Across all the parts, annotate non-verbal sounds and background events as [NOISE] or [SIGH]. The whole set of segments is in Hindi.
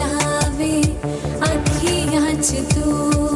लावे अखियां तू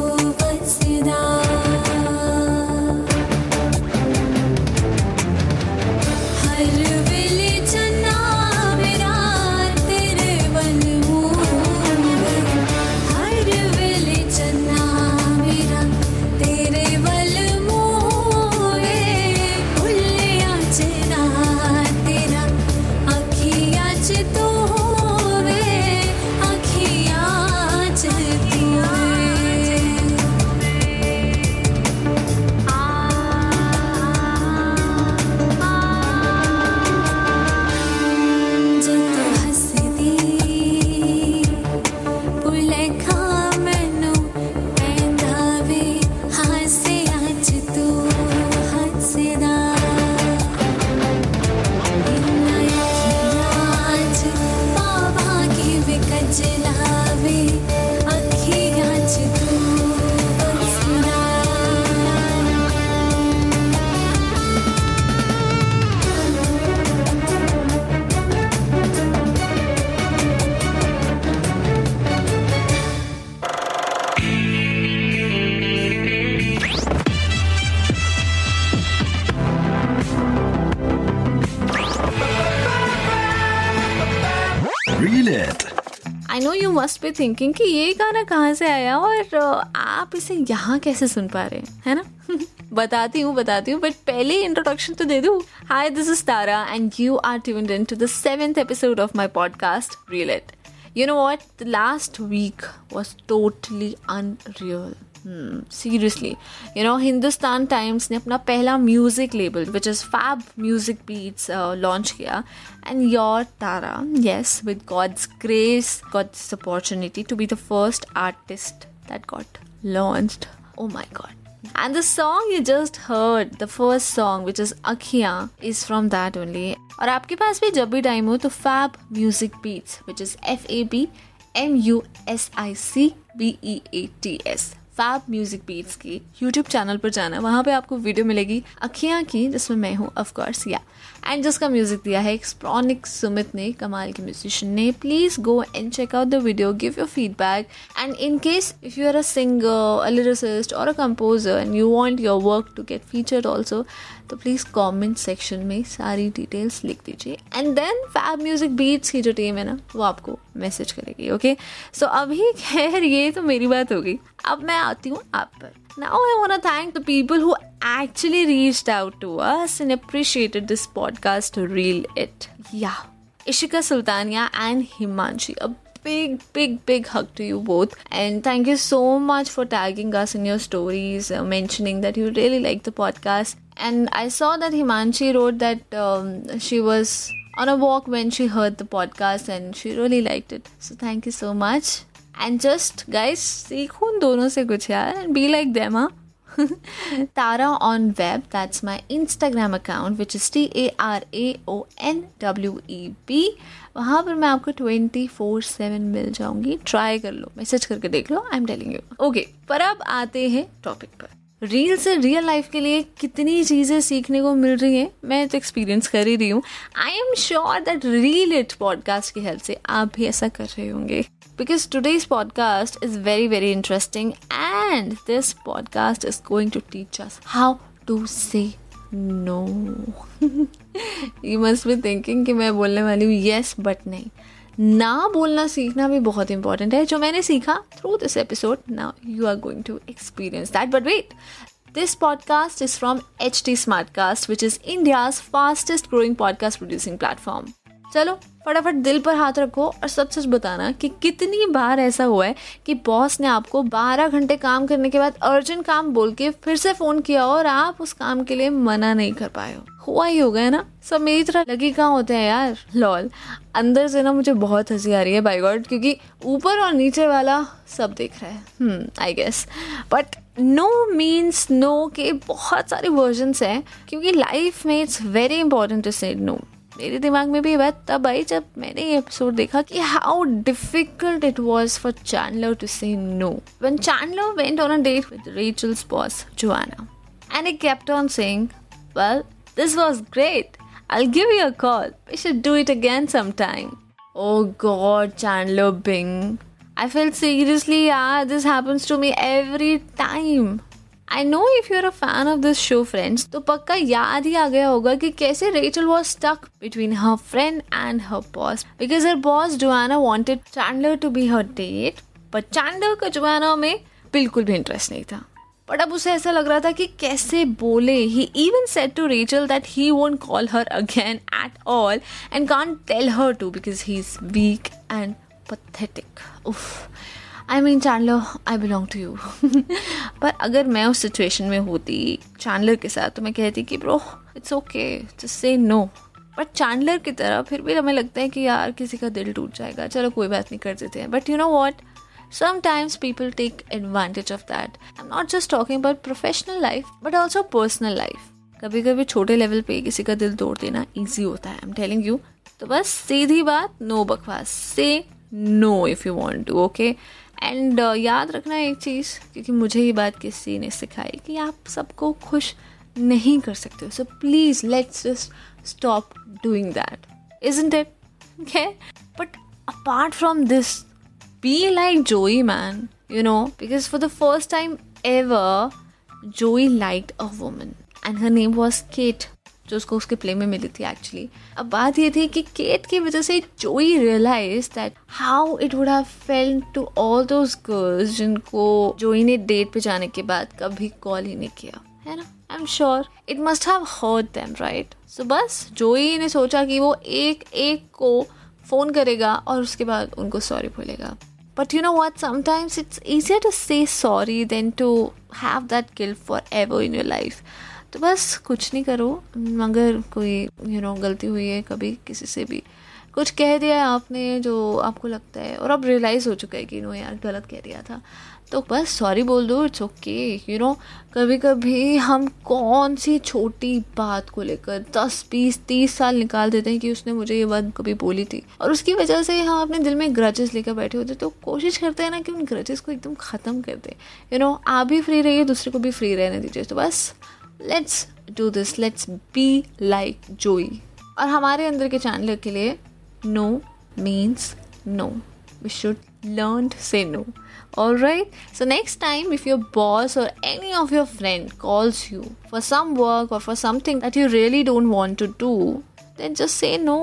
आई पे थिंकिंग कि ये गाना कहाँ से आया और आप इसे यहाँ कैसे सुन पा रहे हैं, है ना? [LAUGHS] बताती हूँ बताती हूँ बट पहले इंट्रोडक्शन तो दे दूँ। Hi this is Tara and you are tuned in to the seventh episode of my podcast real it you know what last week was totally unreal seriously you know Hindustan Times ने अपना पहला music label which is Fab Music Beats launch किया. And your Tara yes with God's grace got this opportunity to be the first artist that got launched oh my God And the song you just heard, the first song, which is Akhiya, is from that only. और आपके पास भी जब भी टाइम हो तो Fab Music Beats which is F A B M U S I C B E A T S Fab Music Beats की यूट्यूब चैनल पर जाना, वहाँ पे आपको वीडियो मिलेगी अखियाँ की, जिसमें मैं हूँ ऑफकोर्स या एंड जिसका म्यूज़िक दिया है एक्सप्रॉनिक सुमित ने, कमाल के म्यूजिशियन ने please go and check out the video give your feedback and in case if you are a singer a lyricist or a composer and you want your work to get featured also तो प्लीज़ कमेंट सेक्शन में सारी डिटेल्स लिख दीजिए। And then Fab Music Beats की जो टीम है ना, वो आपको मैसेज करेगी ओके सो अभी [LAUGHS] खैर, ये तो मेरी बात हो गई। अब मैं आती हूँ आप पर। I want to thank the people who actually reached out to us and appreciated this podcast to reel it. Yeah. Ishika Sultania and Himanshi. A big, big, big hug to you both. And thank you so much for tagging us in your stories, uh, mentioning that you really like the podcast. And I saw that Himanshi wrote that um, she was on a walk when she heard the podcast and she really liked it. So thank you so much. And just guys, सीखो उन दोनों से कुछ यार and be like them, huh? [LAUGHS] Tara on web, that's my Instagram account, which is T A R A O N W E B. वहाँ पर मैं आपको ट्वेंटी फोर सेवन मिल जाऊँगी। ट्राई कर लो मैसेज करके देख लो I am telling you okay पर अब आते हैं टॉपिक पर। रील से रियल लाइफ के लिए कितनी चीज़ें सीखने को मिल रही हैं, मैं तो एक्सपीरियंस कर ही रही हूँ। I am sure that reel it podcast की हेल्प से आप भी ऐसा कर रहे होंगे। Because today's podcast is very very interesting and this podcast is going to teach us how to say no you must भी थिंकिंग कि मैं बोलने वाली हूँ येस बट नहीं। ना बोलना सीखना भी बहुत इंपॉर्टेंट है जो मैंने सीखा through this episode now you are going to experience that but wait This podcast is from HT Smartcast, which is India's fastest growing podcast producing platform. चलो, फटाफट दिल पर हाथ रखो और सच सच बताना कि कितनी बार ऐसा हुआ है कि बॉस ने आपको 12 घंटे काम करने के बाद अर्जेंट काम बोल के फिर से फ़ोन किया और आप उस काम के लिए मना नहीं कर पाए हो। हुआ ही होगा, है ना? सब मेरी तरह लगी कहाँ होते हैं यार? लॉल, अंदर से ना मुझे बहुत हँसी आ रही है बाई गॉड क्योंकि ऊपर और नीचे वाला सब देख रहा है। I guess but no means no के बहुत सारे वर्जन्स हैं, क्योंकि लाइफ में it's very important to say no मेरे दिमाग में भी ये बात तब आई जब मैंने ये एपिसोड देखा कि how difficult it was for Chandler to say no when Chandler went on a date with Rachel's boss Joanna and kept on saying, Well, this was great. I'll give you a call. We should do it again sometime. Oh god, Chandler Bing. I felt seriously, yeah, this happens to me every time. I know if you're a fan of this show Friends तो पक्का याद ही आ गया होगा कि कैसे Rachel was stuck between her friend and her boss because her boss Joanna wanted Chandler to be her date but Chandler का जोआना में बिल्कुल भी इंटरेस्ट नहीं था. बट अब उसे ऐसा लग रहा था कि कैसे बोले he even said to Rachel that he won't call her again at all and can't tell her to because he is weak and pathetic उफ I mean Chandler I belong to you पर अगर मैं उस सिचुएशन में होती चैंडलर के साथ तो मैं कहती कि, bro it's okay just say no but Chandler की तरह फिर भी हमें लगता है कि यार, किसी का दिल टूट जाएगा। चलो, कोई बात नहीं, कर देते हैं। But you know what sometimes people take advantage of that. I'm not just talking about professional life, but also personal life. कभी कभी छोटे लेवल पे किसी का दिल तोड़ देना इजी होता है आई एम टेलिंग यू तो बस सीधी बात नो बकवास. Say no if you want to okay and uh, याद रखना एक चीज़ क्योंकि मुझे ये बात किसी ने सिखाई कि आप सबको खुश नहीं कर सकते हो। So please let's just stop doing that is it okay but apart from this be like Joey man you know because for the first time ever Joey like a woman and her name was Kate जो उसको उसके प्ले में मिली थी एक्चुअली अब बात ये थी कि केट की वजह से Joey realize that how it would have felt to all those girls जिनको जोई ने डेट पे जाने के बाद कभी कॉल ही नहीं किया, है ना? I am sure it must have hurt them right so बस जोई ने सोचा कि वो एक एक को फ़ोन करेगा और उसके बाद उनको सॉरी बोलेगा. But you know what sometimes it's easier to say sorry than to have that guilt for ever in your life तो बस कुछ नहीं करो अगर कोई यू नो गलती हुई है, कभी किसी से भी। कुछ कह दिया है आपने जो आपको लगता है, और अब रियलाइज़ हो चुका है कि नो यार, गलत कह दिया था। तो बस सॉरी बोल दो इट्स ओके यू नो कभी कभी हम कौन सी छोटी बात को लेकर दस, बीस, तीस साल निकाल देते हैं कि उसने मुझे ये बात कभी बोली थी। और उसकी वजह से हम अपने दिल में ग्रजेस लेकर बैठे होते तो कोशिश करते हैं ना कि उन ग्रजेस को एकदम ख़त्म कर दें। यू नो आप भी फ्री रहिए, दूसरे को भी फ्री रहने दीजिए तो बस। Let's do this let's be like Joey और हमारे अंदर के चैनल के लिए no means no we should learn say no और right so next time if your boss or any of your friend calls you for some work or for something that you really don't want to do then just say no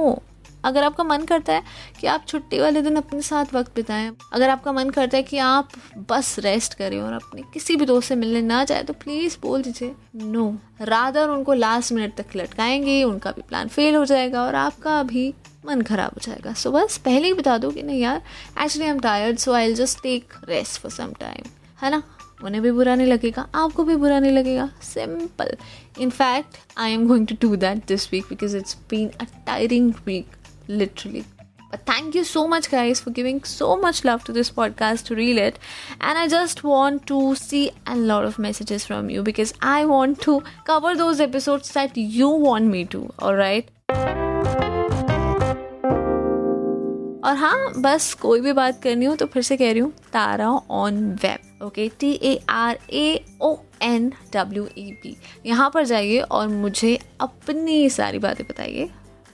अगर आपका मन करता है कि आप छुट्टी वाले दिन अपने साथ वक्त बिताएँ अगर आपका मन करता है कि आप बस रेस्ट करें और अपने किसी भी दोस्त से मिलने ना जाए तो प्लीज़ बोल दीजिए नो रादर उनको लास्ट मिनट तक लटकाएँगे उनका भी प्लान फेल हो जाएगा और आपका भी मन खराब हो जाएगा। सो so, बस पहले ही बता दो कि नहीं यार actually I am tired so I just take rest for some time है ना? उन्हें भी बुरा नहीं लगेगा आपको भी बुरा नहीं लगेगा। Simple in fact I am going to do that this week because it's been a tiring week literally. But thank you so much, guys, for giving so much love to this podcast to reel it. And I just want to see a lot of messages from you because I want to cover those episodes that you want me to. All right. और हाँ बस कोई भी बात करनी हो तो फिर से कह रही हूँ Tara on web okay T A R A O N W E P यहाँ पर जाइए और मुझे अपनी सारी बातें बताइए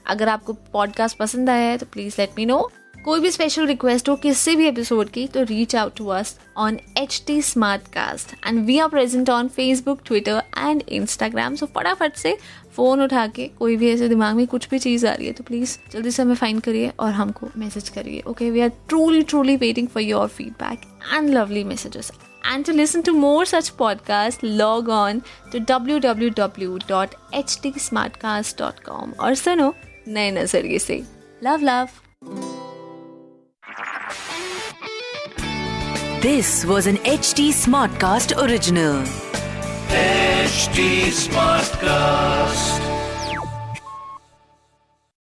अगर आपको पॉडकास्ट पसंद आया है तो प्लीज़ लेट मी नो कोई भी स्पेशल रिक्वेस्ट हो किसी भी एपिसोड की तो reach out to us on H T smart cast and we are present on Facebook Twitter and Instagram so फटाफट से फ़ोन उठा के कोई भी ऐसे दिमाग में कुछ भी चीज़ आ रही है तो प्लीज़ जल्दी से हमें फाइंड करिए और हमको मैसेज करिए. Okay we are truly truly waiting for your feedback and lovely messages And to listen to more such podcasts, log on to www.htsmartcast.com और सुनो नए नज़रिए से love love This was an HT Smartcast original. HT Smartcast.